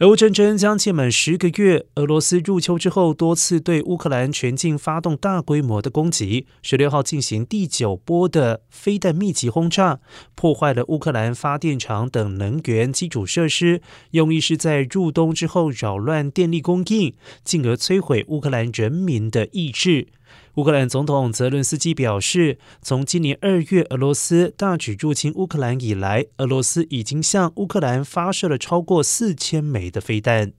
俄乌战争将届满十个月，俄罗斯入秋之后，多次对乌克兰全境发动大规模的攻击。十六号进行第九波的飞弹密集轰炸，破坏了乌克兰发电厂等能源基础设施，用意是在入冬之后扰乱电力供应，进而摧毁乌克兰人民的意志。乌克兰总统泽伦斯基表示，从今年二月俄罗斯大举入侵乌克兰以来，俄罗斯已经向乌克兰发射了超过四千枚的飞弹。